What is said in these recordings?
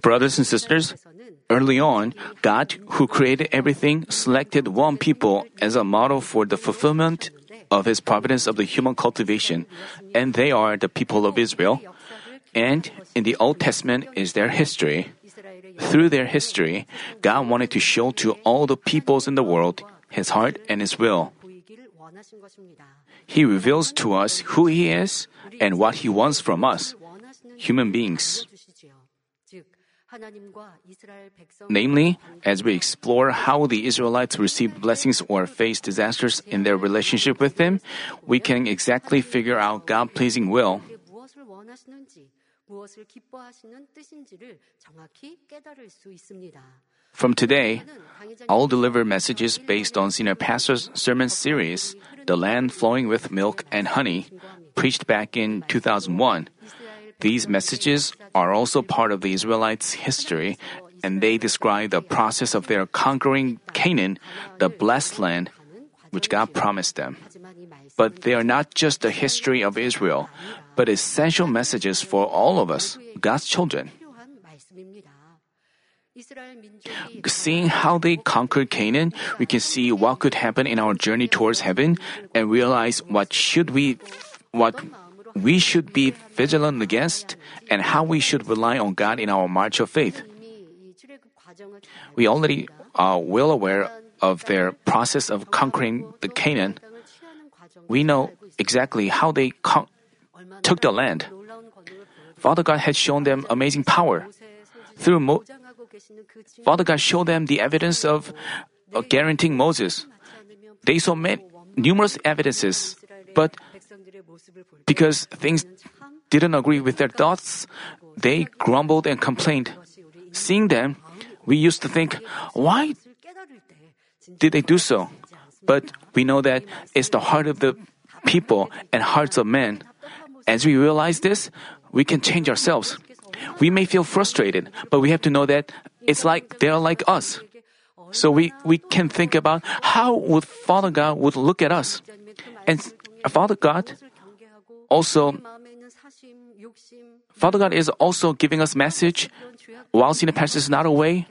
Brothers and sisters, early on, God, who created everything, selected one people as a model for the fulfillment of his providence of the human cultivation, and they are the people of Israel. And in the Old Testament is their history. Through their history, God wanted to show to all the peoples in the world his heart and his will. He reveals to us who he is and what he wants from us, human beings. Namely, as we explore how the Israelites received blessings or faced disasters in their relationship with Him, we can exactly figure out God pleasing will. From today, I'll deliver messages based on Senior Pastor's sermon series, The Land Flowing with Milk and Honey, preached back in 2001. These messages are also part of the Israelites' history, and they describe the process of their conquering Canaan, the blessed land, which God promised them. But they are not just the history of Israel, but essential messages for all of us, God's children. Seeing how they conquered Canaan, we can see what could happen in our journey towards heaven and realize what should we what we should be vigilant against and how we should rely on God in our march of faith. We already are well aware of their process of conquering the Canaan. We know exactly how they con- took the land. Father God had shown them amazing power. Through Mo- Father God showed them the evidence of uh, guaranteeing Moses. They saw many, numerous evidences, but because things didn't agree with their thoughts, they grumbled and complained. Seeing them, we used to think, why did they do so? But we know that it's the heart of the people and hearts of men. As we realize this, we can change ourselves. We may feel frustrated, but we have to know that it's like they're like us. So we, we can think about how would Father God would look at us. And Father God also Father God is also giving us message while pastor is not away.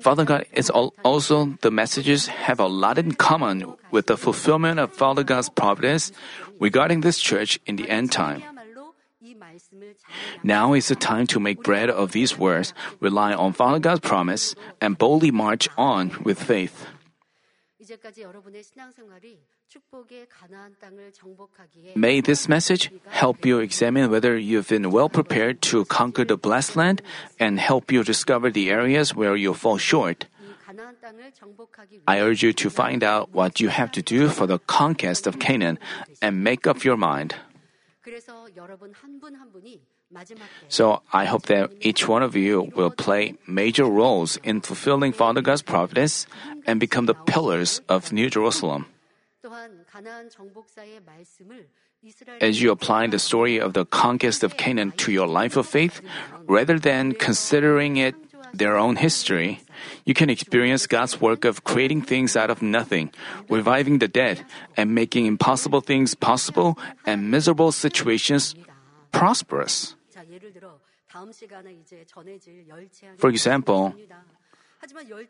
Father God is also the messages have a lot in common with the fulfillment of Father God's providence regarding this church in the end time. Now is the time to make bread of these words, rely on Father God's promise, and boldly march on with faith. May this message help you examine whether you've been well prepared to conquer the blessed land and help you discover the areas where you fall short. I urge you to find out what you have to do for the conquest of Canaan and make up your mind. So I hope that each one of you will play major roles in fulfilling Father God's providence and become the pillars of New Jerusalem. As you apply the story of the conquest of Canaan to your life of faith, rather than considering it their own history, you can experience God's work of creating things out of nothing, reviving the dead, and making impossible things possible and miserable situations prosperous. For example,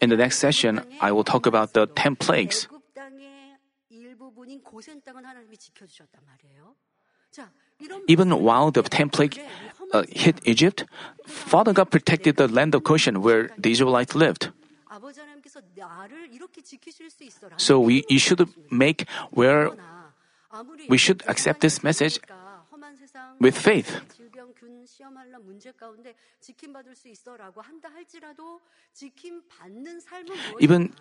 in the next session, I will talk about the 10 plagues. Even while the 10 plague uh, hit Egypt, Father God protected the land of Goshen where the Israelites lived. So we you should make where we should accept this message with faith. 준 시험할란 문제 가운데 지킴 받을 수 있어라고 한다 할지라도 지킴 받는 삶은 Even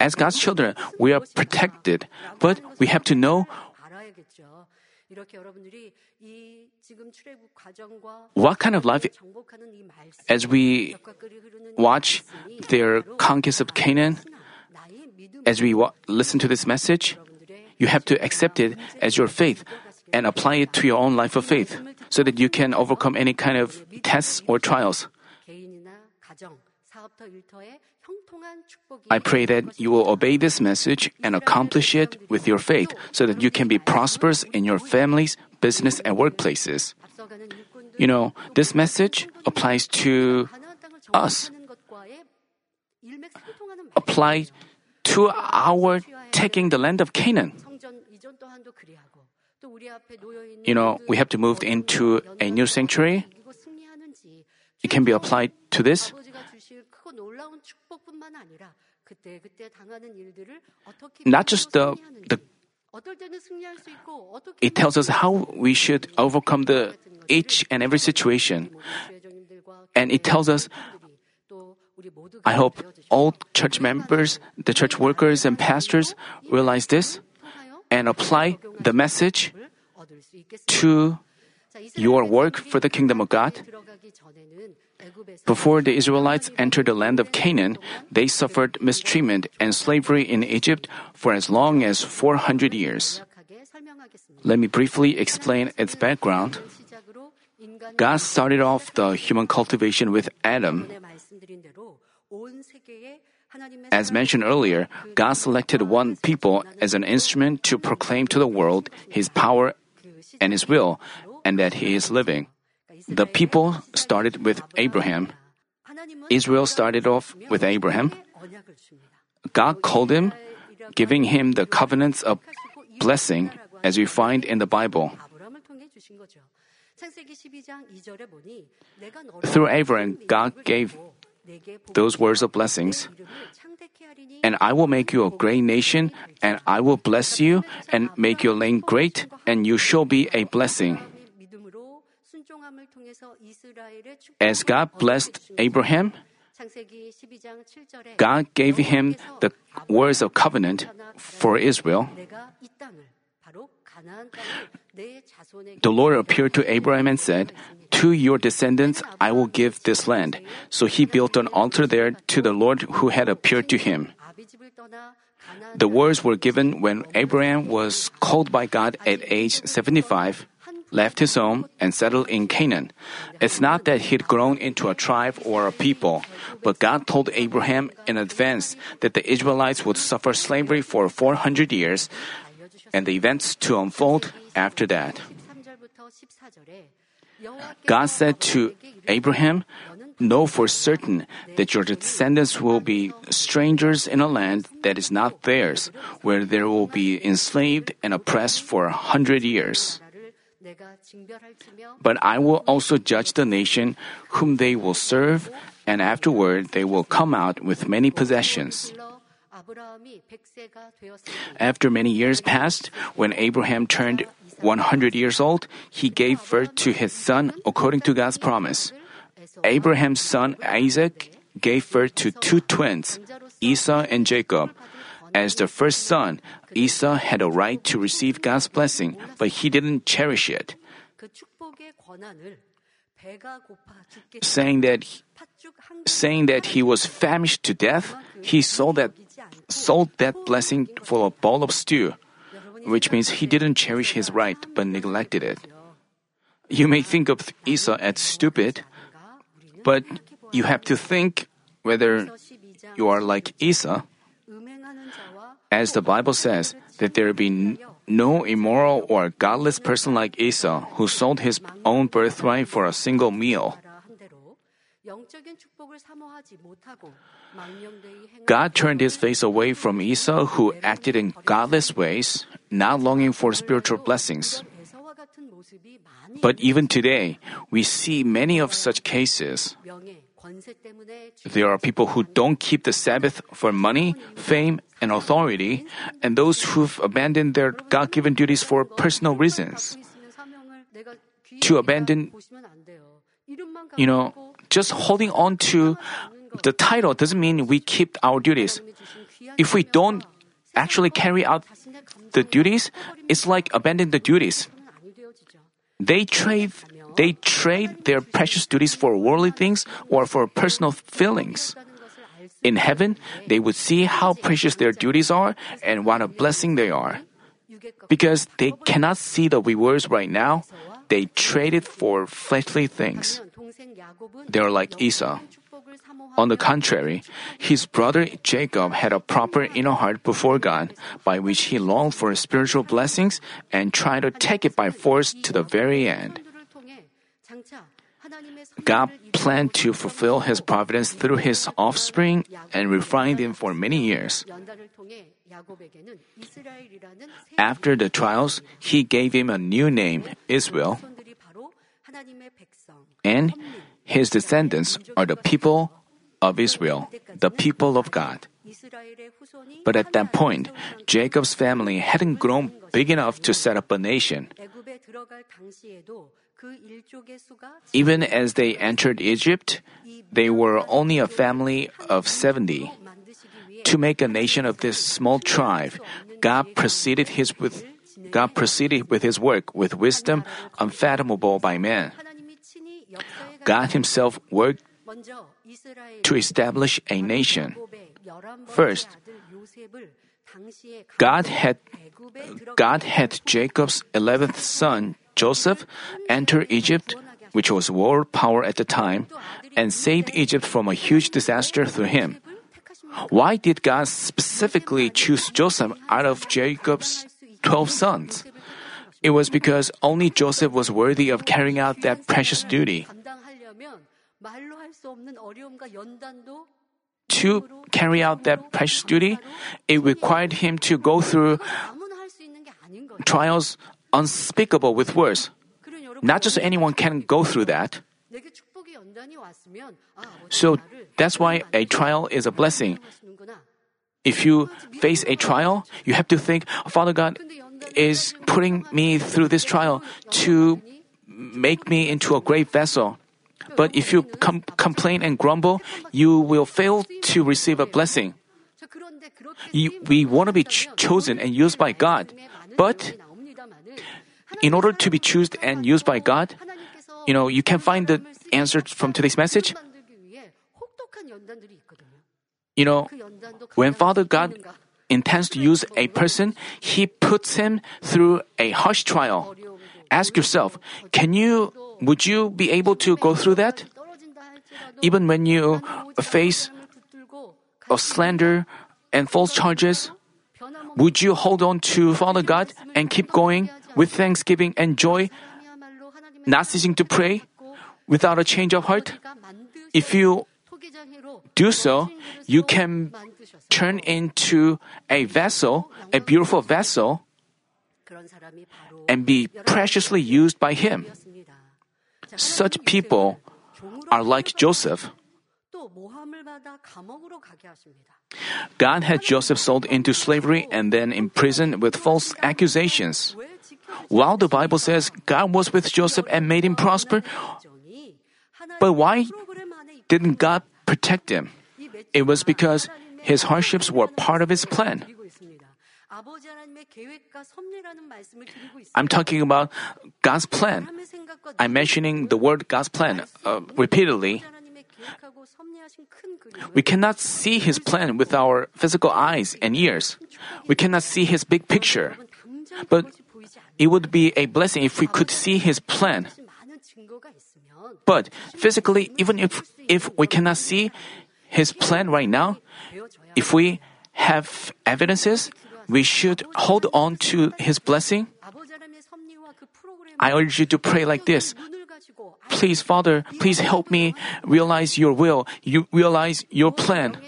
as God's children, we are protected, but we have to know what kind of life as we watch their conquest of Canaan, as we wa- listen to this message, you have to accept it as your faith and apply it to your own life of faith so that you can overcome any kind of tests or trials. I pray that you will obey this message and accomplish it with your faith so that you can be prosperous in your families, business, and workplaces. You know, this message applies to us, apply to our taking the land of Canaan. You know, we have to move into a new sanctuary. It can be applied to this. Not just the, the it tells us how we should overcome the each and every situation. And it tells us I hope all church members, the church workers and pastors realize this and apply the message to your work for the kingdom of God. Before the Israelites entered the land of Canaan, they suffered mistreatment and slavery in Egypt for as long as 400 years. Let me briefly explain its background. God started off the human cultivation with Adam. As mentioned earlier, God selected one people as an instrument to proclaim to the world His power and His will, and that He is living. The people started with Abraham. Israel started off with Abraham. God called him, giving him the covenants of blessing, as we find in the Bible. Through Abraham, God gave those words of blessings. And I will make you a great nation, and I will bless you, and make your name great, and you shall be a blessing. As God blessed Abraham, God gave him the words of covenant for Israel. The Lord appeared to Abraham and said, To your descendants I will give this land. So he built an altar there to the Lord who had appeared to him. The words were given when Abraham was called by God at age 75, left his home, and settled in Canaan. It's not that he'd grown into a tribe or a people, but God told Abraham in advance that the Israelites would suffer slavery for 400 years and the events to unfold after that. God said to Abraham, Know for certain that your descendants will be strangers in a land that is not theirs, where they will be enslaved and oppressed for a hundred years. But I will also judge the nation whom they will serve, and afterward they will come out with many possessions. After many years passed, when Abraham turned 100 years old, he gave birth to his son according to God's promise. Abraham's son Isaac gave birth to two twins, Esau and Jacob. As the first son, Esau had a right to receive God's blessing, but he didn't cherish it. Saying that, saying that he was famished to death, he sold that, sold that blessing for a bowl of stew, which means he didn't cherish his right but neglected it. You may think of Esau as stupid, but you have to think whether you are like Esau. As the Bible says, that there be no immoral or godless person like Esau who sold his own birthright for a single meal. God turned his face away from Esau who acted in godless ways, not longing for spiritual blessings. But even today, we see many of such cases. There are people who don't keep the Sabbath for money, fame, and authority, and those who've abandoned their God given duties for personal reasons. To abandon, you know, just holding on to the title doesn't mean we keep our duties. If we don't actually carry out the duties, it's like abandoning the duties. They trade they trade their precious duties for worldly things or for personal feelings. In heaven, they would see how precious their duties are and what a blessing they are. Because they cannot see the rewards right now, they trade it for fleshly things. They are like Esau. On the contrary, his brother Jacob had a proper inner heart before God, by which he longed for spiritual blessings and tried to take it by force to the very end. God planned to fulfill his providence through his offspring and refined him for many years. After the trials, he gave him a new name, Israel, and his descendants are the people of Israel, the people of God. But at that point, Jacob's family hadn't grown big enough to set up a nation. Even as they entered Egypt, they were only a family of 70. To make a nation of this small tribe, God proceeded his with God proceeded with his work with wisdom unfathomable by man. God himself worked to establish a nation. First, God had God had Jacob's 11th son Joseph entered Egypt, which was world power at the time, and saved Egypt from a huge disaster through him. Why did God specifically choose Joseph out of Jacob's 12 sons? It was because only Joseph was worthy of carrying out that precious duty. To carry out that precious duty, it required him to go through trials unspeakable with words. Not just anyone can go through that. So that's why a trial is a blessing. If you face a trial, you have to think, Father God is putting me through this trial to make me into a great vessel. But if you com- complain and grumble, you will fail to receive a blessing. You, we want to be ch- chosen and used by God. But in order to be chosen and used by God, you know, you can find the answer from today's message. You know, when Father God intends to use a person, He puts him through a harsh trial. Ask yourself, can you, would you be able to go through that? Even when you face a slander and false charges, would you hold on to Father God and keep going with thanksgiving and joy, not ceasing to pray without a change of heart? If you do so, you can turn into a vessel, a beautiful vessel, and be preciously used by Him. Such people are like Joseph. God had Joseph sold into slavery and then imprisoned with false accusations. While the Bible says God was with Joseph and made him prosper, but why didn't God protect him? It was because his hardships were part of his plan. I'm talking about God's plan. I'm mentioning the word God's plan uh, repeatedly. We cannot see His plan with our physical eyes and ears. We cannot see His big picture. But it would be a blessing if we could see His plan. But physically, even if, if we cannot see His plan right now, if we have evidences, we should hold on to His blessing. I urge you to pray like this. Please, Father, please help me realize your will, you realize your plan.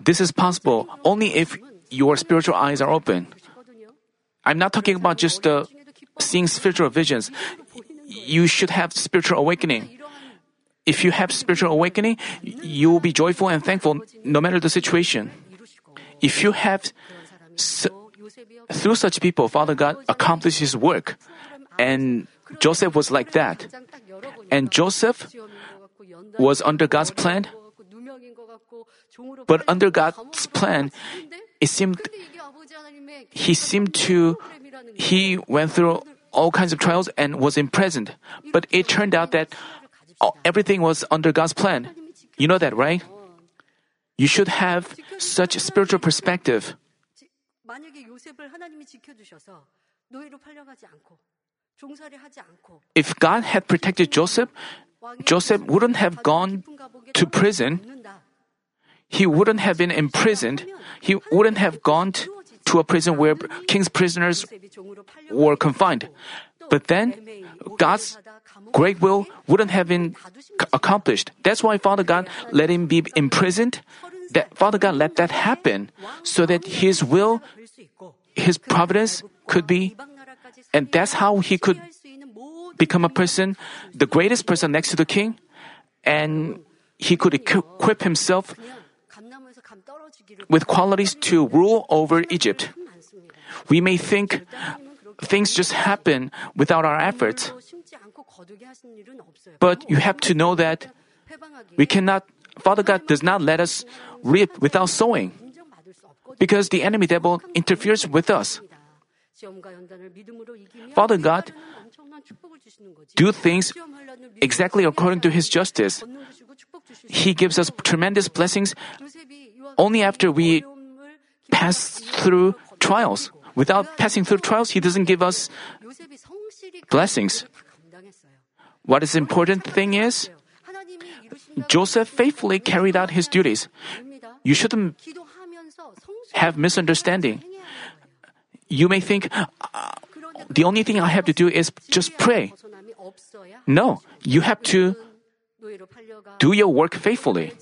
This is possible only if your spiritual eyes are open. I'm not talking about just uh, seeing spiritual visions. You should have spiritual awakening. If you have spiritual awakening, you will be joyful and thankful no matter the situation. If you have, through such people, Father God accomplishes His work. And Joseph was like that. And Joseph was under God's plan. But under God's plan, it seemed he seemed to he went through all kinds of trials and was imprisoned. But it turned out that everything was under God's plan. You know that, right? You should have such spiritual perspective. If God had protected Joseph, Joseph wouldn't have gone to prison. He wouldn't have been imprisoned. He wouldn't have gone to a prison where king's prisoners were confined. But then, God's great will wouldn't have been accomplished. That's why Father God let him be imprisoned. That Father God let that happen so that His will, His providence could be, and that's how He could become a person, the greatest person next to the king, and He could equip Himself with qualities to rule over Egypt. We may think things just happen without our efforts. But you have to know that we cannot, Father God does not let us reap without sowing. Because the enemy devil interferes with us. Father God do things exactly according to his justice. He gives us tremendous blessings only after we pass through trials. Without passing through trials, He doesn't give us blessings. What is important thing is, Joseph faithfully carried out his duties. You shouldn't have misunderstanding. You may think, uh, the only thing I have to do is just pray. No, you have to do your work faithfully.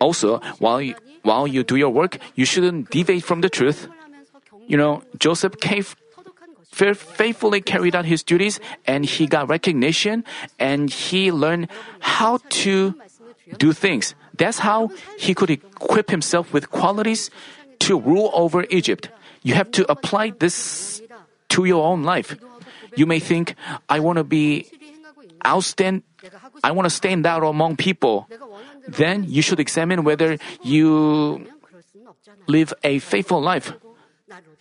Also, while you, while you do your work, you shouldn't deviate from the truth. You know, Joseph faithfully carried out his duties and he got recognition and he learned how to do things. That's how he could equip himself with qualities to rule over Egypt. You have to apply this to your own life. You may think, I want to be outstand, I want to stand out among people. Then you should examine whether you live a faithful life.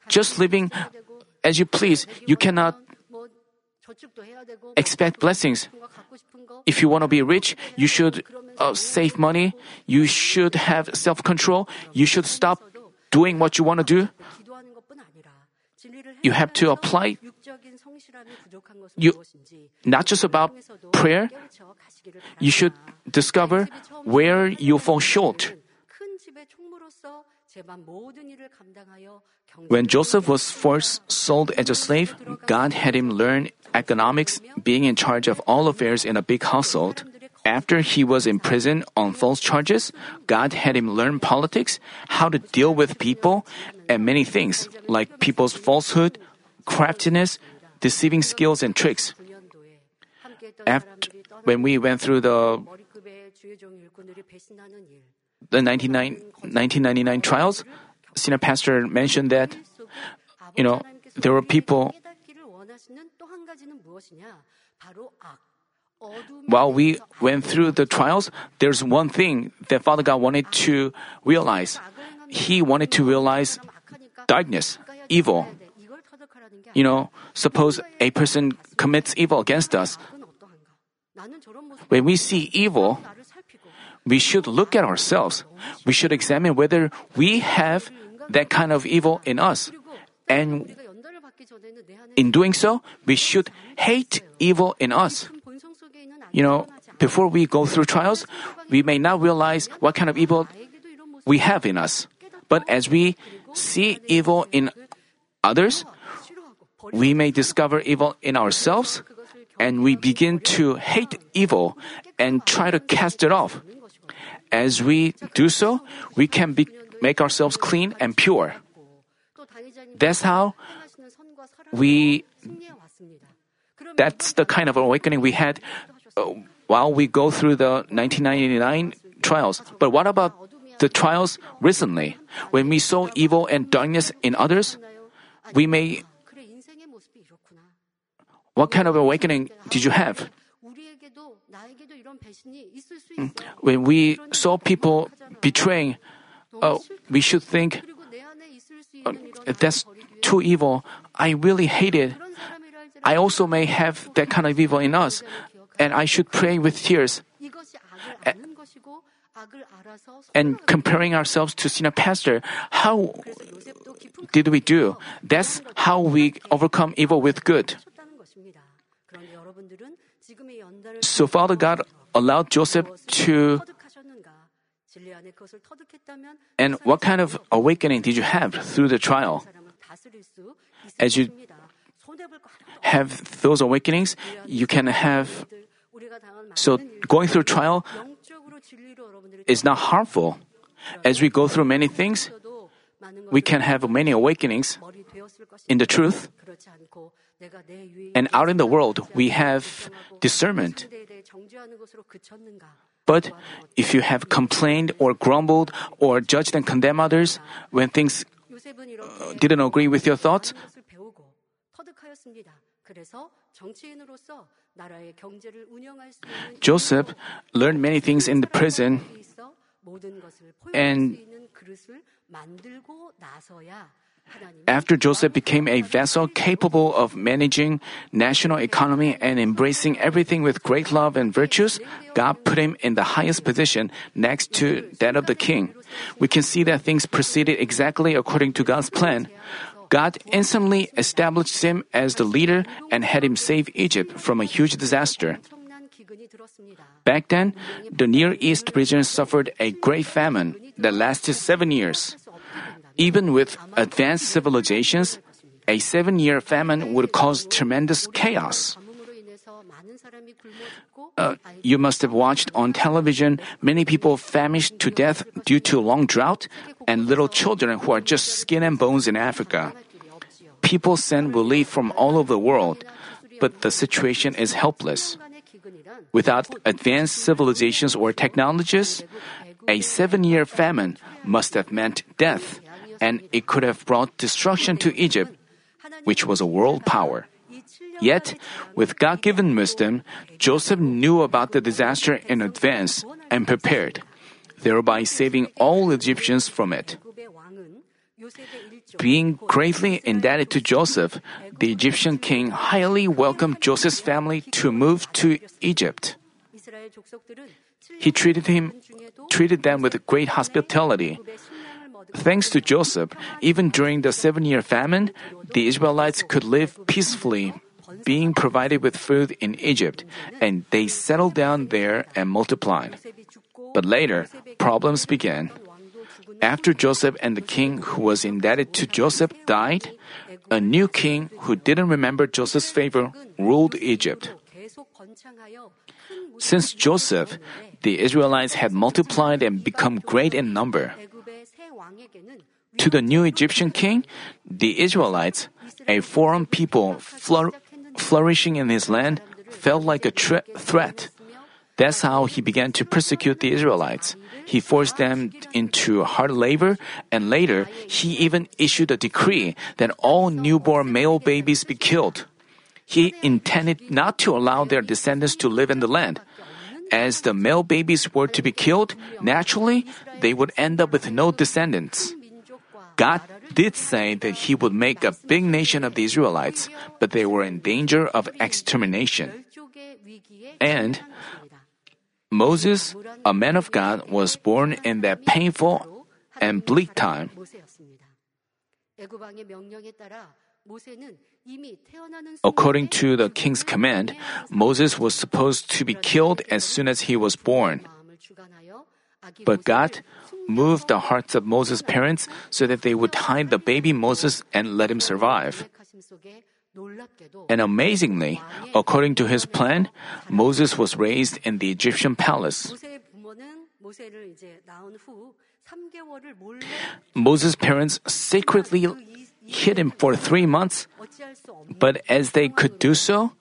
Just living as you please, you cannot expect blessings. If you want to be rich, you should uh, save money. You should have self control. You should stop doing what you want to do. You have to apply. You not just about prayer. You should discover where you fall short. When Joseph was first sold as a slave, God had him learn economics, being in charge of all affairs in a big household. After he was in prison on false charges, God had him learn politics, how to deal with people, and many things, like people's falsehood, craftiness, deceiving skills, and tricks. After, when we went through the the 1999 trials, senior pastor mentioned that, you know, there were people. While we went through the trials, there's one thing that Father God wanted to realize. He wanted to realize darkness, evil. You know, suppose a person commits evil against us. When we see evil, we should look at ourselves. We should examine whether we have that kind of evil in us. And in doing so, we should hate evil in us. You know, before we go through trials, we may not realize what kind of evil we have in us. But as we see evil in others, we may discover evil in ourselves, and we begin to hate evil and try to cast it off. As we do so, we can be, make ourselves clean and pure. That's how we, that's the kind of awakening we had uh, while we go through the 1999 trials. But what about the trials recently? When we saw evil and darkness in others, we may. What kind of awakening did you have? When we saw people betraying, uh, we should think, uh, that's too evil. I really hate it. I also may have that kind of evil in us, and I should pray with tears. And comparing ourselves to senior pastor, how did we do? That's how we overcome evil with good. So Father God allowed Joseph to. And what kind of awakening did you have through the trial? As you have those awakenings, you can have. So going through trial is not harmful. As we go through many things, we can have many awakenings in the truth. And out in the world, we have discernment. But if you have complained or grumbled or judged and condemned others when things uh, didn't agree with your thoughts, Joseph learned many things in the prison and after Joseph became a vessel capable of managing national economy and embracing everything with great love and virtues, God put him in the highest position next to that of the king. We can see that things proceeded exactly according to God's plan. God instantly established him as the leader and had him save Egypt from a huge disaster. Back then, the Near East region suffered a great famine that lasted seven years. Even with advanced civilizations, a seven year famine would cause tremendous chaos. Uh, you must have watched on television many people famished to death due to long drought and little children who are just skin and bones in Africa. People send relief from all over the world, but the situation is helpless. Without advanced civilizations or technologies, a seven year famine must have meant death and it could have brought destruction to Egypt, which was a world power. Yet, with God given wisdom, Joseph knew about the disaster in advance and prepared, thereby saving all Egyptians from it. Being greatly indebted to Joseph, the Egyptian king highly welcomed Joseph's family to move to Egypt. He treated him treated them with great hospitality. Thanks to Joseph, even during the seven year famine, the Israelites could live peacefully, being provided with food in Egypt, and they settled down there and multiplied. But later, problems began. After Joseph and the king who was indebted to Joseph died, a new king who didn't remember Joseph's favor ruled Egypt. Since Joseph, the Israelites had multiplied and become great in number. To the new Egyptian king, the Israelites, a foreign people flourishing in his land, felt like a tre- threat. That's how he began to persecute the Israelites. He forced them into hard labor, and later, he even issued a decree that all newborn male babies be killed. He intended not to allow their descendants to live in the land. As the male babies were to be killed, naturally, they would end up with no descendants. God did say that He would make a big nation of the Israelites, but they were in danger of extermination. And Moses, a man of God, was born in that painful and bleak time. According to the king's command, Moses was supposed to be killed as soon as he was born. But God moved the hearts of Moses' parents so that they would hide the baby Moses and let him survive. And amazingly, according to his plan, Moses was raised in the Egyptian palace. Moses' parents secretly hid him for three months, but as they could do so,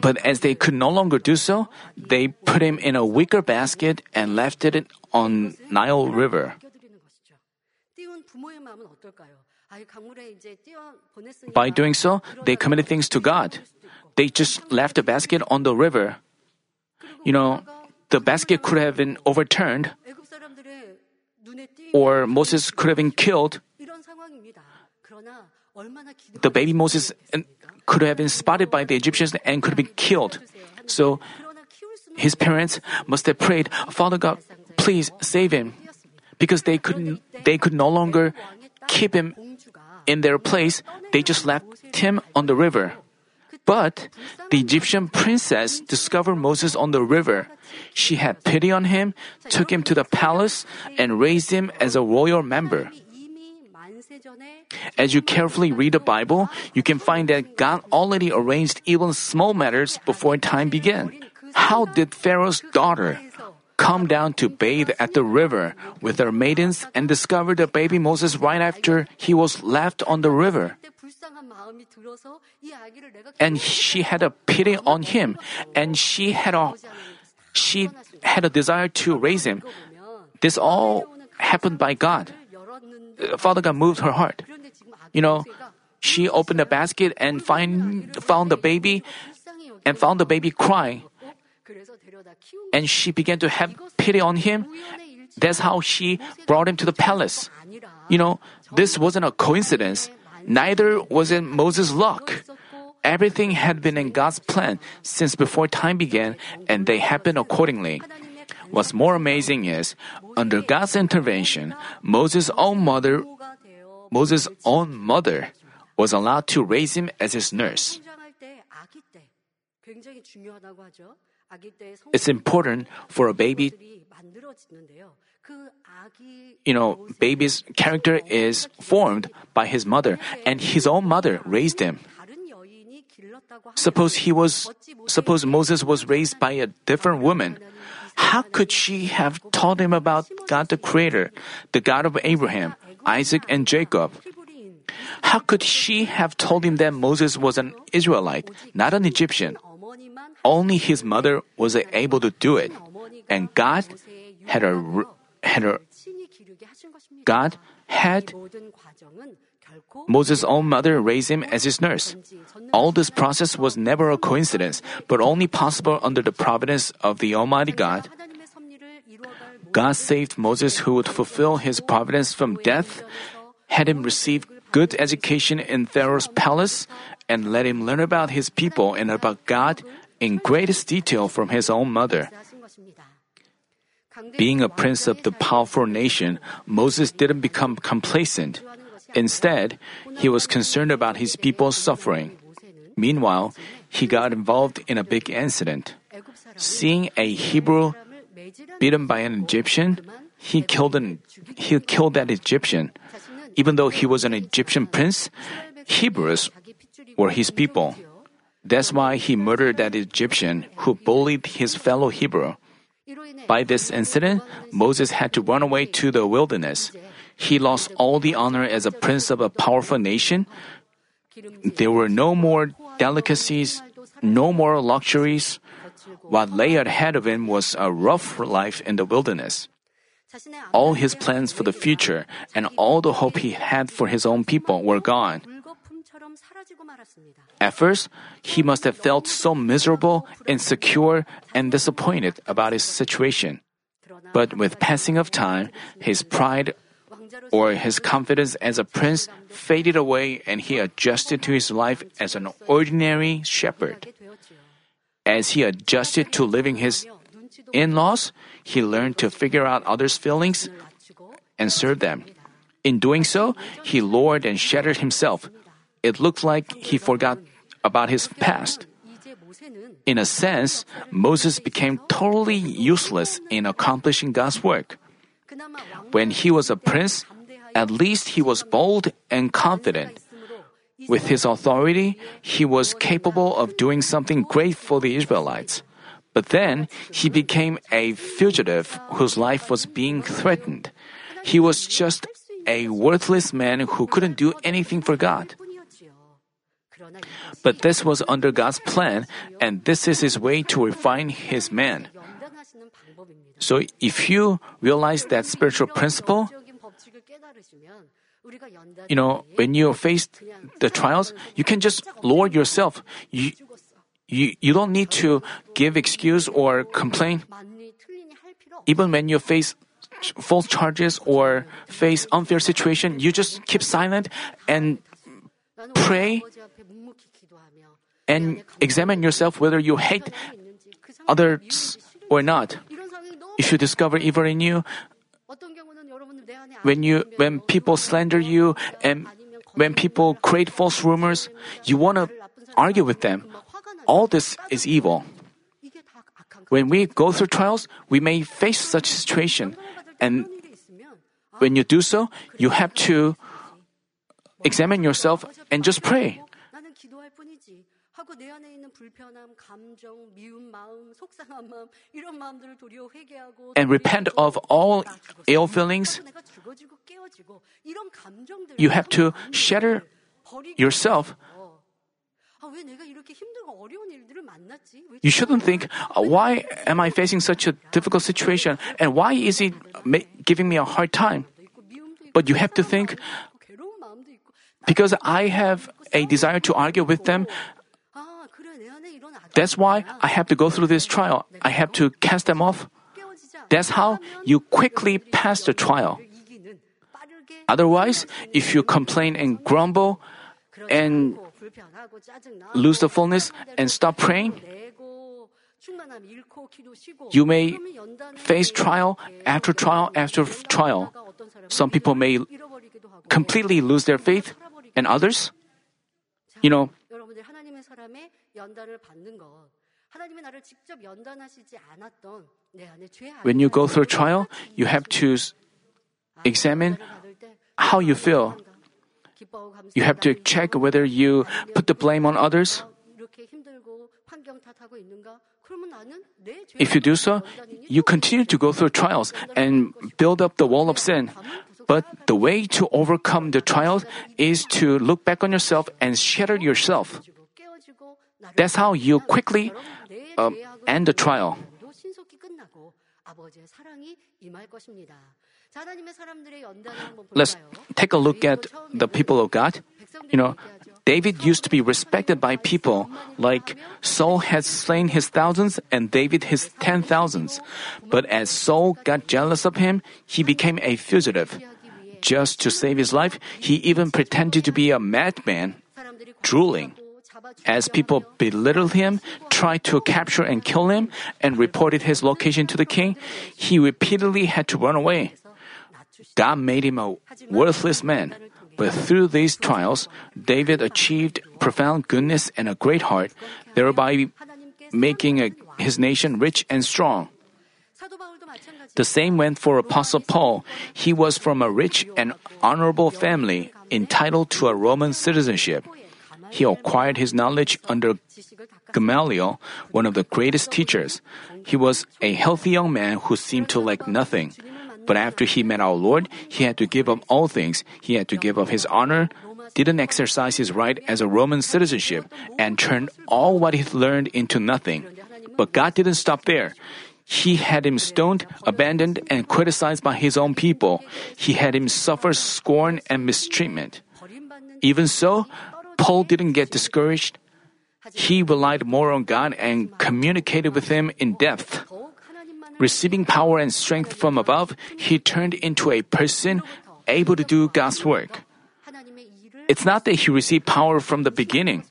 but as they could no longer do so, they put him in a wicker basket and left it on Nile River. By doing so, they committed things to God. They just left the basket on the river. You know, the basket could have been overturned, or Moses could have been killed. The baby Moses could have been spotted by the Egyptians and could been killed. So his parents must have prayed, Father God, please save him. Because they could they could no longer keep him in their place, they just left him on the river. But the Egyptian princess discovered Moses on the river. She had pity on him, took him to the palace, and raised him as a royal member. As you carefully read the Bible, you can find that God already arranged even small matters before time began. How did Pharaoh's daughter come down to bathe at the river with her maidens and discover the baby Moses right after he was left on the river? And she had a pity on him, and she had a she had a desire to raise him. This all happened by God. Father God moved her heart. You know, she opened the basket and find, found the baby and found the baby crying. And she began to have pity on him. That's how she brought him to the palace. You know, this wasn't a coincidence. Neither was it Moses' luck. Everything had been in God's plan since before time began, and they happened accordingly. What's more amazing is, under God's intervention, Moses' own mother, Moses' own mother, was allowed to raise him as his nurse. It's important for a baby. You know, baby's character is formed by his mother, and his own mother raised him. Suppose he was, suppose Moses was raised by a different woman. How could she have taught him about God the Creator, the God of Abraham, Isaac, and Jacob? How could she have told him that Moses was an Israelite, not an Egyptian? Only his mother was able to do it, and God had a had a God had Moses' own mother raised him as his nurse. All this process was never a coincidence, but only possible under the providence of the Almighty God. God saved Moses who would fulfill his providence from death, had him receive good education in Pharaoh's palace, and let him learn about his people and about God in greatest detail from his own mother. Being a prince of the powerful nation, Moses didn't become complacent. Instead, he was concerned about his people's suffering. Meanwhile, he got involved in a big incident. Seeing a Hebrew beaten by an Egyptian, he killed an, he killed that Egyptian. Even though he was an Egyptian prince, Hebrews were his people. That's why he murdered that Egyptian who bullied his fellow Hebrew. By this incident, Moses had to run away to the wilderness. He lost all the honor as a prince of a powerful nation. There were no more delicacies, no more luxuries. What lay ahead of him was a rough life in the wilderness. All his plans for the future and all the hope he had for his own people were gone. At first, he must have felt so miserable, insecure, and disappointed about his situation. But with passing of time, his pride or his confidence as a prince faded away and he adjusted to his life as an ordinary shepherd. As he adjusted to living his in laws, he learned to figure out others' feelings and serve them. In doing so, he lowered and shattered himself, it looked like he forgot about his past. In a sense, Moses became totally useless in accomplishing God's work. When he was a prince, at least he was bold and confident. With his authority, he was capable of doing something great for the Israelites. But then he became a fugitive whose life was being threatened. He was just a worthless man who couldn't do anything for God. But this was under God's plan, and this is His way to refine His man. So if you realize that spiritual principle, you know, when you face the trials, you can just lower yourself. You, you, you don't need to give excuse or complain. Even when you face false charges or face unfair situation, you just keep silent and pray and examine yourself whether you hate others or not. If you discover evil in you, when you when people slander you and when people create false rumors, you want to argue with them. All this is evil. When we go through trials, we may face such situation, and when you do so, you have to examine yourself and just pray. 나는 기도할 뿐이지. 하고 내 안에 있는 불편함, 감정, 미운 마음, 속상한 마음 이런 마음들을 도리어 회개하고 And repent of all ill feelings. 내가 죽어지고 깨어지고 이런 감정들 You have to shatter yourself. 아, 왜 내가 이렇게 힘들고 어려운 일들을 만났지? 왜 You shouldn't think, uh, why am I facing such a difficult situation and why is it ma- giving me a hard time? 도 있고 미움도 있고 But you have to think, 괴로운 마음도 있고 because I have a desire to argue with them, that's why I have to go through this trial. I have to cast them off. That's how you quickly pass the trial. Otherwise, if you complain and grumble and lose the fullness and stop praying, you may face trial after trial after trial. Some people may completely lose their faith, and others, you know, 여러분들 하나님의 사람의 연단을 받는 것 하나님이 나를 직접 연단하시지 않았던 내 안에 죄 when you go through trial, you have to s- examine how you feel. You have to check whether you put the blame on others. 이렇게 힘들고 환경 탓하고 있는가? 그러면 나는 내 죄. If you do so, you continue to go through trials and build up the wall of sin. But the way to overcome the trials is to look back on yourself and shatter yourself. That's how you quickly um, end the trial. Let's take a look at the people of God. You know, David used to be respected by people, like Saul had slain his thousands and David his ten thousands. But as Saul got jealous of him, he became a fugitive. Just to save his life, he even pretended to be a madman, drooling. As people belittled him, tried to capture and kill him, and reported his location to the king, he repeatedly had to run away. That made him a worthless man. But through these trials, David achieved profound goodness and a great heart, thereby making a, his nation rich and strong. The same went for Apostle Paul. He was from a rich and honorable family, entitled to a Roman citizenship. He acquired his knowledge under Gamaliel, one of the greatest teachers. He was a healthy young man who seemed to lack nothing. But after he met our Lord, he had to give up all things. He had to give up his honor, didn't exercise his right as a Roman citizenship, and turned all what he learned into nothing. But God didn't stop there. He had him stoned, abandoned, and criticized by his own people. He had him suffer scorn and mistreatment. Even so, Paul didn't get discouraged. He relied more on God and communicated with him in depth. Receiving power and strength from above, he turned into a person able to do God's work. It's not that he received power from the beginning.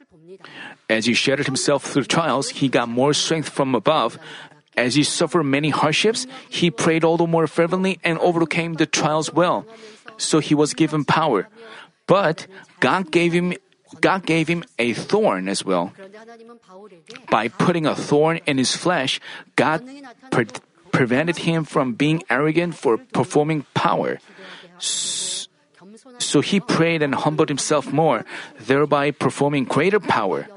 As he shattered himself through trials, he got more strength from above, as he suffered many hardships, he prayed all the more fervently and overcame the trials well. So he was given power. But God gave him God gave him a thorn as well. By putting a thorn in his flesh, God pre- prevented him from being arrogant for performing power. So he prayed and humbled himself more, thereby performing greater power.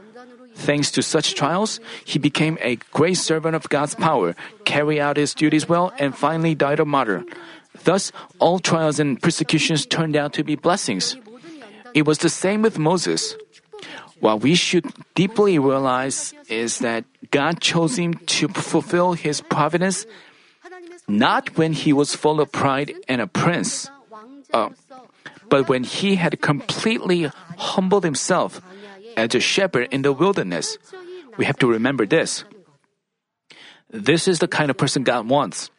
Thanks to such trials, he became a great servant of God's power, carried out his duties well, and finally died a martyr. Thus, all trials and persecutions turned out to be blessings. It was the same with Moses. What we should deeply realize is that God chose him to fulfill his providence not when he was full of pride and a prince, uh, but when he had completely humbled himself as a shepherd in the wilderness. We have to remember this. This is the kind of person God wants.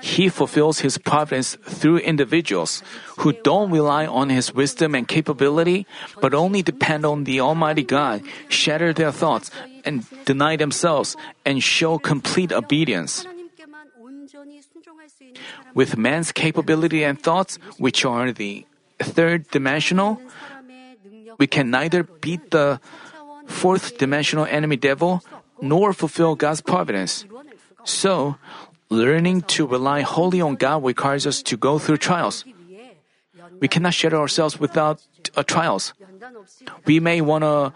He fulfills His providence through individuals who don't rely on His wisdom and capability, but only depend on the Almighty God, shatter their thoughts, and deny themselves, and show complete obedience. With man's capability and thoughts, which are the third dimensional, we can neither beat the fourth dimensional enemy devil nor fulfill God's providence. So, learning to rely wholly on God requires us to go through trials. We cannot shatter ourselves without uh, trials. We may want to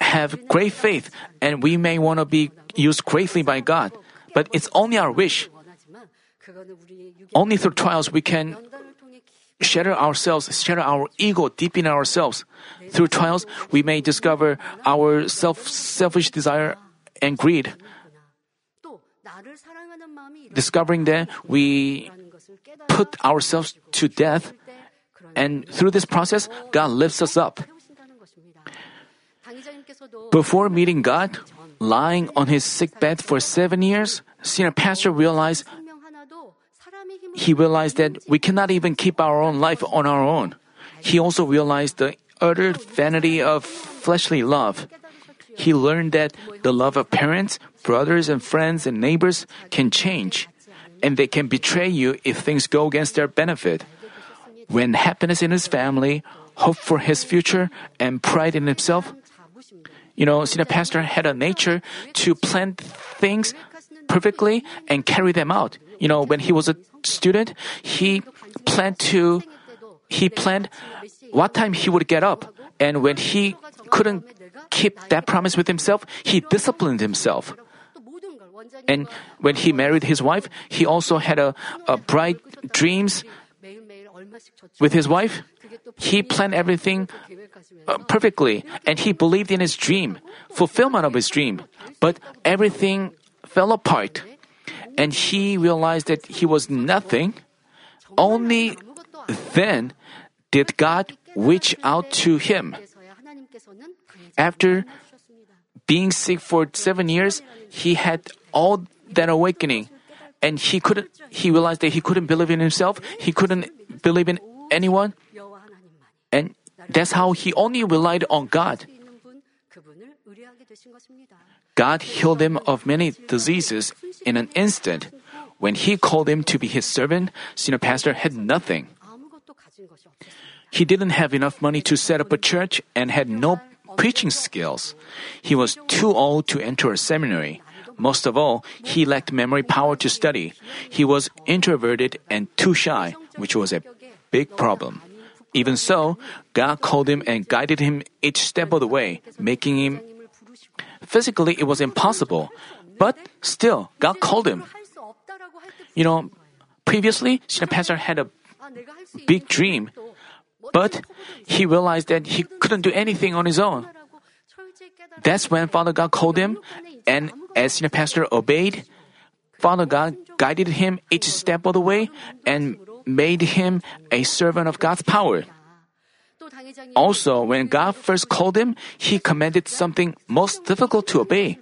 have great faith and we may want to be used greatly by God, but it's only our wish. Only through trials we can shatter ourselves, shatter our ego deep in ourselves. Through trials, we may discover our self selfish desire and greed. Discovering that we put ourselves to death, and through this process, God lifts us up. Before meeting God, lying on his sickbed for seven years, senior pastor realized he realized that we cannot even keep our own life on our own. He also realized the utter vanity of fleshly love. He learned that the love of parents, brothers, and friends and neighbors can change, and they can betray you if things go against their benefit. When happiness in his family, hope for his future, and pride in himself, you know, senior pastor had a nature to plan things perfectly and carry them out you know, when he was a student, he planned to, he planned what time he would get up. And when he couldn't keep that promise with himself, he disciplined himself. And when he married his wife, he also had a, a bright dreams with his wife. He planned everything uh, perfectly and he believed in his dream, fulfillment of his dream. But everything fell apart and he realized that he was nothing, only then did God reach out to him. After being sick for seven years, he had all that awakening, and he couldn't. He realized that he couldn't believe in himself. He couldn't believe in anyone, and that's how he only relied on God. God healed him of many diseases in an instant. When he called him to be his servant, senior pastor had nothing. He didn't have enough money to set up a church and had no preaching skills. He was too old to enter a seminary. Most of all, he lacked memory power to study. He was introverted and too shy, which was a big problem. Even so, God called him and guided him each step of the way, making him Physically, it was impossible, but still, God called him. You know, previously, senior pastor had a big dream, but he realized that he couldn't do anything on his own. That's when Father God called him, and as the pastor obeyed, Father God guided him each step of the way and made him a servant of God's power. Also, when God first called him, he commanded something most difficult to obey.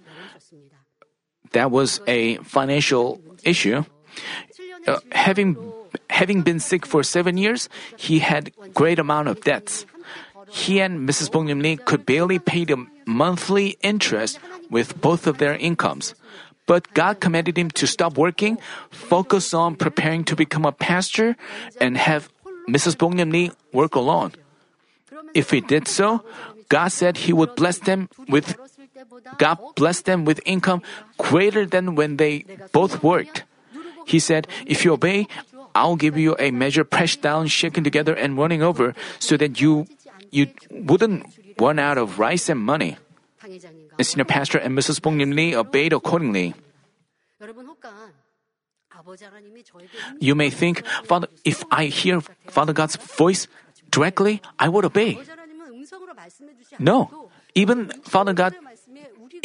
That was a financial issue. Uh, having having been sick for seven years, he had great amount of debts. He and Mrs. Bong Lee could barely pay the monthly interest with both of their incomes. But God commanded him to stop working, focus on preparing to become a pastor, and have Mrs. Bong Lee work alone. If he did so, God said He would bless them with God blessed them with income greater than when they both worked. He said, If you obey, I'll give you a measure pressed down, shaken together, and running over, so that you you wouldn't run out of rice and money. And senior pastor and Mrs. Boknim Lee obeyed accordingly. You may think, Father, if I hear Father God's voice, directly, I would obey. No, even Father God,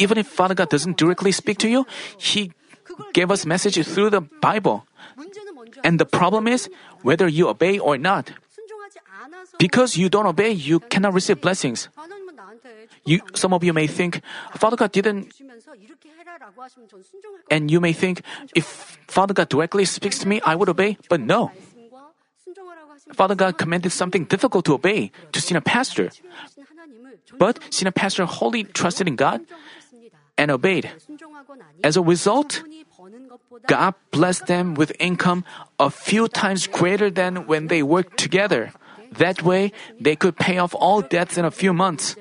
even if Father God doesn't directly speak to you, He gave us message through the Bible. And the problem is whether you obey or not. Because you don't obey, you cannot receive blessings. You, some of you may think, Father God didn't. And you may think, if Father God directly speaks to me, I would obey. But no, Father God commanded something difficult to obey to senior pastor. But senior pastor wholly trusted in God and obeyed. As a result, God blessed them with income a few times greater than when they worked together. That way, they could pay off all debts in a few months.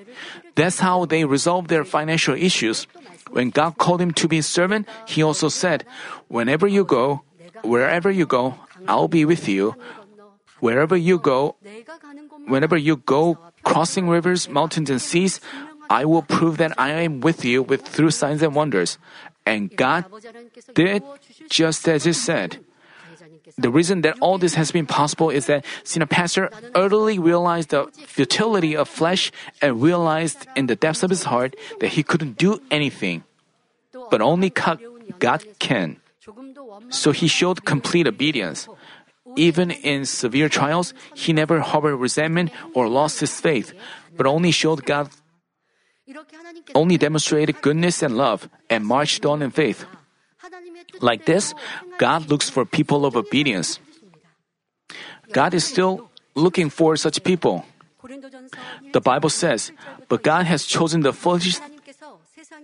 That's how they resolved their financial issues. When God called him to be his servant, he also said, Whenever you go, wherever you go, I'll be with you. Wherever you go, whenever you go crossing rivers, mountains, and seas, I will prove that I am with you with through signs and wonders. And God did just as He said. The reason that all this has been possible is that senior pastor utterly realized the futility of flesh and realized in the depths of his heart that he couldn't do anything. But only God can. So he showed complete obedience. Even in severe trials, he never harbored resentment or lost his faith, but only showed God only demonstrated goodness and love and marched on in faith. Like this, God looks for people of obedience. God is still looking for such people. The Bible says, But God has chosen the foolish,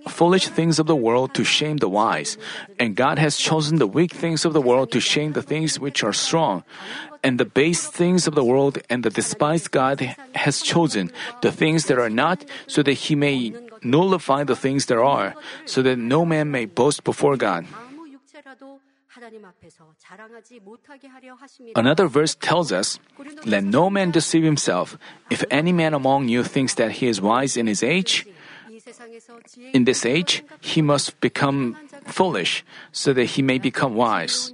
foolish things of the world to shame the wise, and God has chosen the weak things of the world to shame the things which are strong. And the base things of the world and the despised God has chosen, the things that are not, so that he may nullify the things that are, so that no man may boast before God. Another verse tells us, Let no man deceive himself. If any man among you thinks that he is wise in his age, in this age, he must become foolish, so that he may become wise.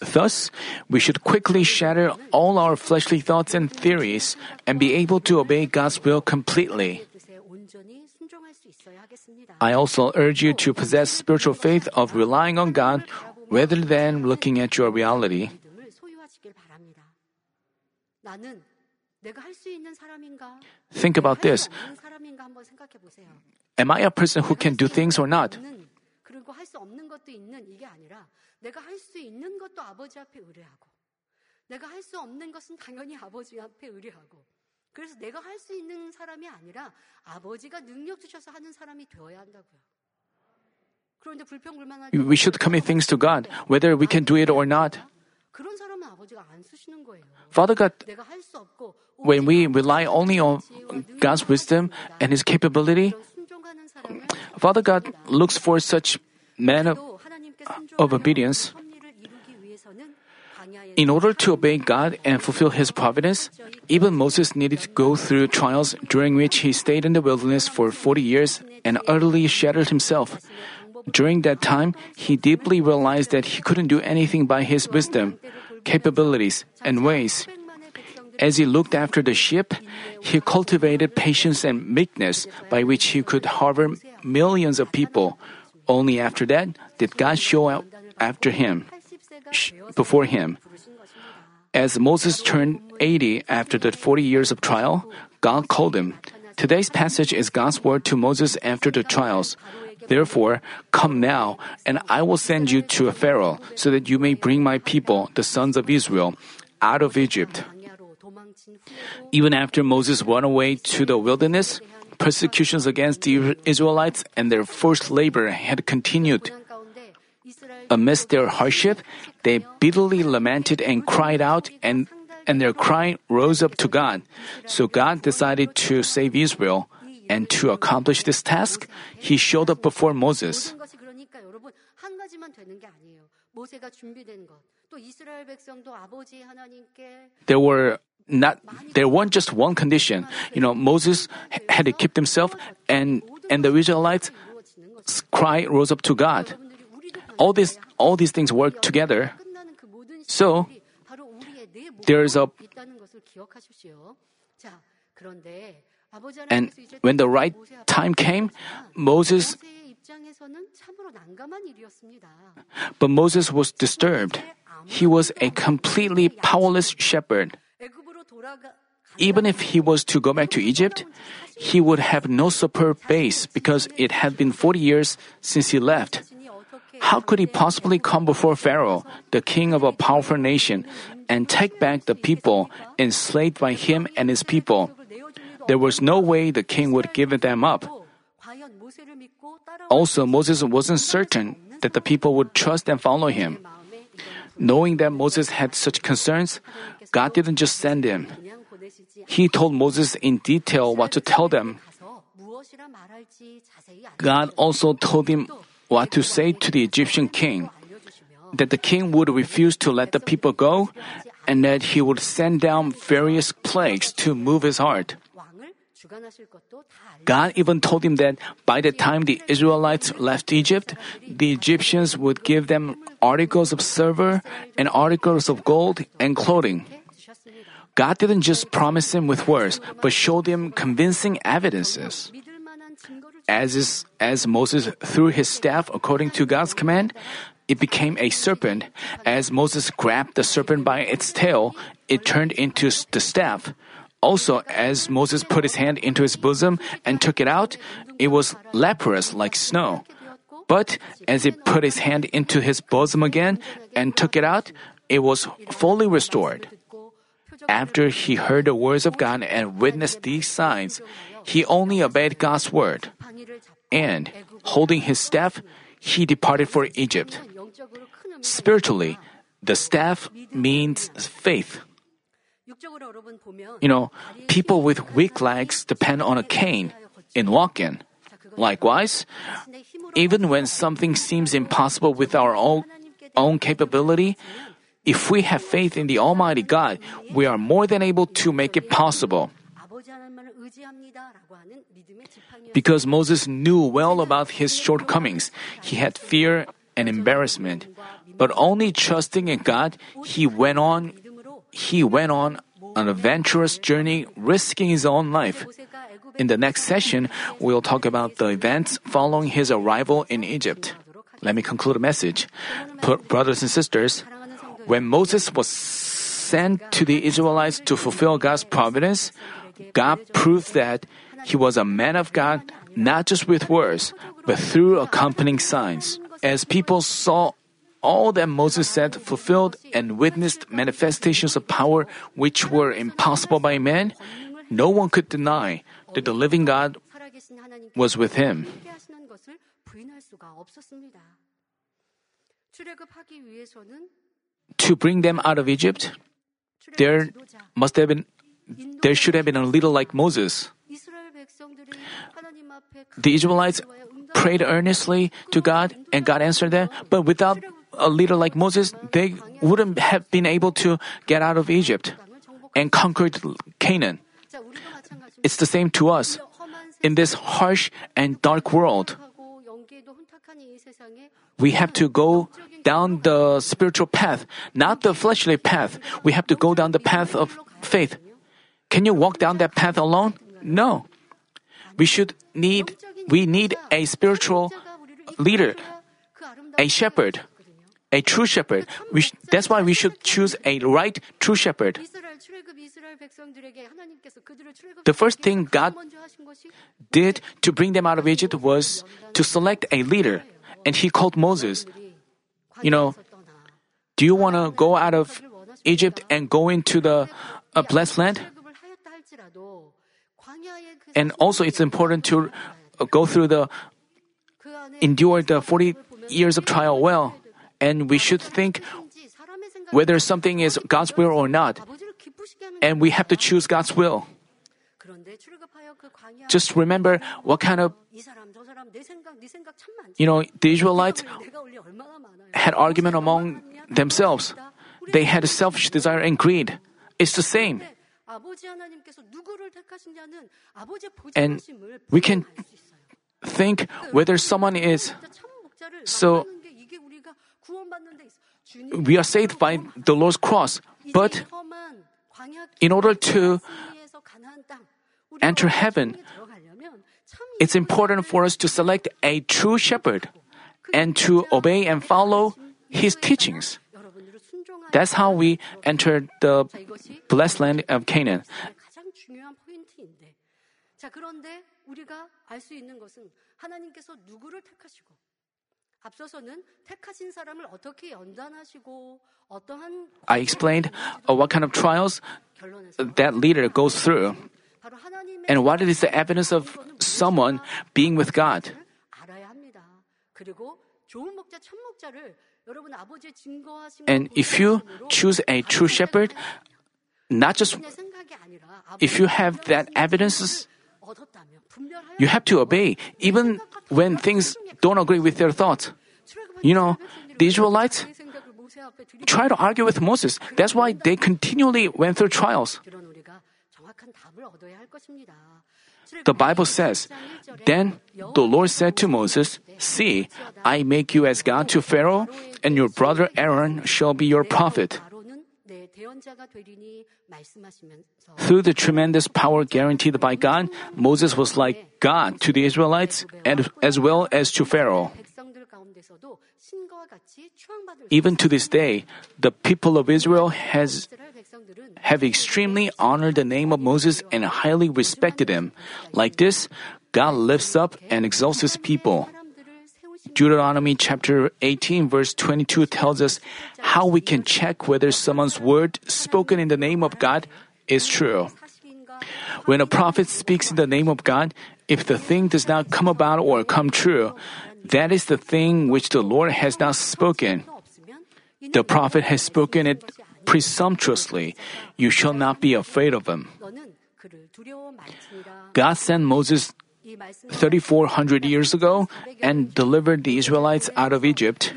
Thus, we should quickly shatter all our fleshly thoughts and theories and be able to obey God's will completely. I also urge you to possess spiritual faith of relying on God rather than looking at your reality. Think about this. Am I a person who can do things or not? 내가 할 수 있는 것도 아버지 앞에 의뢰하고, 내가 할 수 없는 것은 당연히 아버지 앞에 의뢰하고, 그래서 내가 할 수 있는 사람이 아니라 아버지가 능력 주셔서 하는 사람이 되어야 한다고요. 그런데 불평불만할 We should commit things to God, whether we can do it or not. Father God, when we rely only on God's wisdom and His capability, Father God looks for such men of, of obedience. In order to obey God and fulfill His providence, even Moses needed to go through trials during which he stayed in the wilderness for 40 years and utterly shattered himself. During that time, he deeply realized that he couldn't do anything by his wisdom, capabilities, and ways. As he looked after the sheep, he cultivated patience and meekness by which he could harbor millions of people only after that did God show up after him, before him. As Moses turned 80 after the 40 years of trial, God called him. Today's passage is God's word to Moses after the trials. Therefore, come now, and I will send you to Pharaoh, so that you may bring my people, the sons of Israel, out of Egypt. Even after Moses went away to the wilderness, persecutions against the Israelites and their forced labor had continued. Amidst their hardship, they bitterly lamented and cried out, and, and their cry rose up to God. So God decided to save Israel. And to accomplish this task, he showed up before Moses. There were not there weren't just one condition. You know, Moses had to keep himself, and and the Israelites' cry rose up to God. All these all these things work together. So there is a and when the right time came, Moses but Moses was disturbed. He was a completely powerless shepherd. Even if he was to go back to Egypt, he would have no superb base because it had been 40 years since he left. How could he possibly come before Pharaoh, the king of a powerful nation, and take back the people enslaved by him and his people? there was no way the king would give them up. Also, Moses wasn't certain that the people would trust and follow him. Knowing that Moses had such concerns, God didn't just send him. He told Moses in detail what to tell them. God also told him what to say to the Egyptian king that the king would refuse to let the people go and that he would send down various plagues to move his heart. God even told him that by the time the Israelites left Egypt, the Egyptians would give them articles of silver and articles of gold and clothing. God didn't just promise him with words, but showed him convincing evidences. As, is, as Moses threw his staff according to God's command, it became a serpent. As Moses grabbed the serpent by its tail, it turned into the staff. Also, as Moses put his hand into his bosom and took it out, it was leprous like snow. But as he put his hand into his bosom again and took it out, it was fully restored. After he heard the words of God and witnessed these signs, he only obeyed God's word. And, holding his staff, he departed for Egypt. Spiritually, the staff means faith. You know, people with weak legs depend on a cane in walking. Likewise, even when something seems impossible with our own, own capability, if we have faith in the Almighty God, we are more than able to make it possible. Because Moses knew well about his shortcomings, he had fear and embarrassment. But only trusting in God, he went on he went on an adventurous journey risking his own life. In the next session, we'll talk about the events following his arrival in Egypt. Let me conclude a message. Brothers and sisters, when Moses was sent to the Israelites to fulfill God's providence, God proved that he was a man of God not just with words, but through accompanying signs. As people saw all that Moses said fulfilled and witnessed manifestations of power which were impossible by man, no one could deny that the living God was with him. To bring them out of Egypt, there must have been there should have been a leader like Moses. The Israelites prayed earnestly to God and God answered them, but without a leader like Moses, they wouldn't have been able to get out of Egypt and conquered Canaan. It's the same to us. In this harsh and dark world, we have to go down the spiritual path, not the fleshly path. We have to go down the path of faith. Can you walk down that path alone? No. We should need we need a spiritual leader, a shepherd a true shepherd. Sh- that's why we should choose a right true shepherd. The first thing God did to bring them out of Egypt was to select a leader, and he called Moses. You know, do you want to go out of Egypt and go into the uh, blessed land? And also, it's important to uh, go through the endure the 40 years of trial well and we should think whether something is God's will or not, and we have to choose God's will. Just remember what kind of you know the Israelites had argument among themselves. They had selfish desire and greed. It's the same. And we can think whether someone is so 만나는 게 이게 우리가 구원받는 데 있어. 주님 we are saved by the Lord's cross. But 험한 광야 in order to 승리에서 가나안 땅, 우리가 enter 어떤 heaven, 땅에 들어가려면 참 it's important for us to select a true shepherd and to obey and follow his teachings. 여러분들을 순종하는 That's how we enter the 자, 이것이 blessed land of Canaan. 가장 중요한 포인트인데. 자, 그런데 우리가 알 수 있는 것은 하나님께서 누구를 택하시고 I explained uh, what kind of trials that leader goes through. and what is the evidence of someone being with God. And if you choose a true shepherd, not just if you have that evidences you have to obey even when things don't agree with their thoughts. You know, the Israelites try to argue with Moses. That's why they continually went through trials. The Bible says, Then the Lord said to Moses, See, I make you as God to Pharaoh, and your brother Aaron shall be your prophet. Through the tremendous power guaranteed by God, Moses was like God to the Israelites and as well as to Pharaoh. Even to this day, the people of Israel has have extremely honored the name of Moses and highly respected him. Like this, God lifts up and exalts his people. Deuteronomy chapter 18 verse 22 tells us how we can check whether someone's word spoken in the name of God is true. When a prophet speaks in the name of God, if the thing does not come about or come true, that is the thing which the Lord has not spoken. The prophet has spoken it presumptuously. You shall not be afraid of him. God sent Moses 3,400 years ago and delivered the Israelites out of Egypt.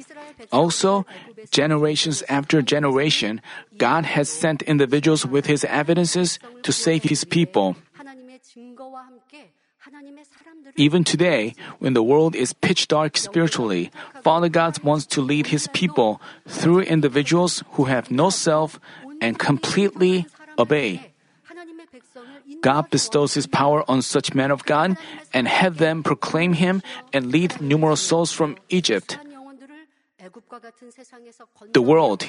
Also, generations after generation, God has sent individuals with his evidences to save his people. Even today, when the world is pitch dark spiritually, Father God wants to lead his people through individuals who have no self and completely obey. God bestows His power on such men of God and have them proclaim Him and lead numerous souls from Egypt, the world,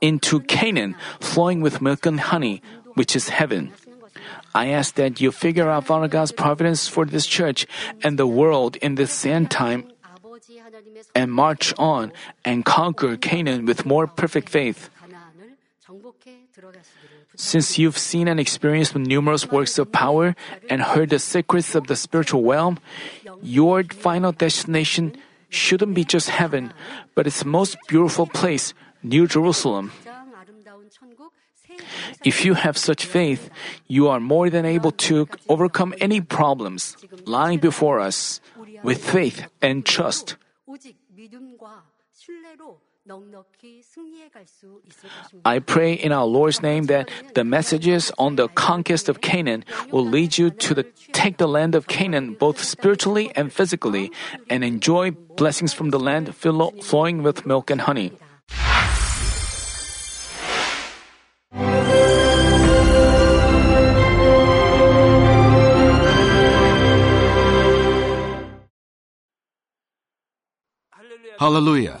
into Canaan, flowing with milk and honey, which is heaven. I ask that you figure out Father God's providence for this church and the world in this sand time and march on and conquer Canaan with more perfect faith. Since you've seen and experienced numerous works of power and heard the secrets of the spiritual realm, your final destination shouldn't be just heaven, but its most beautiful place, New Jerusalem. If you have such faith, you are more than able to overcome any problems lying before us with faith and trust. I pray in our Lord's name that the messages on the conquest of Canaan will lead you to the, take the land of Canaan both spiritually and physically and enjoy blessings from the land flowing with milk and honey. Hallelujah.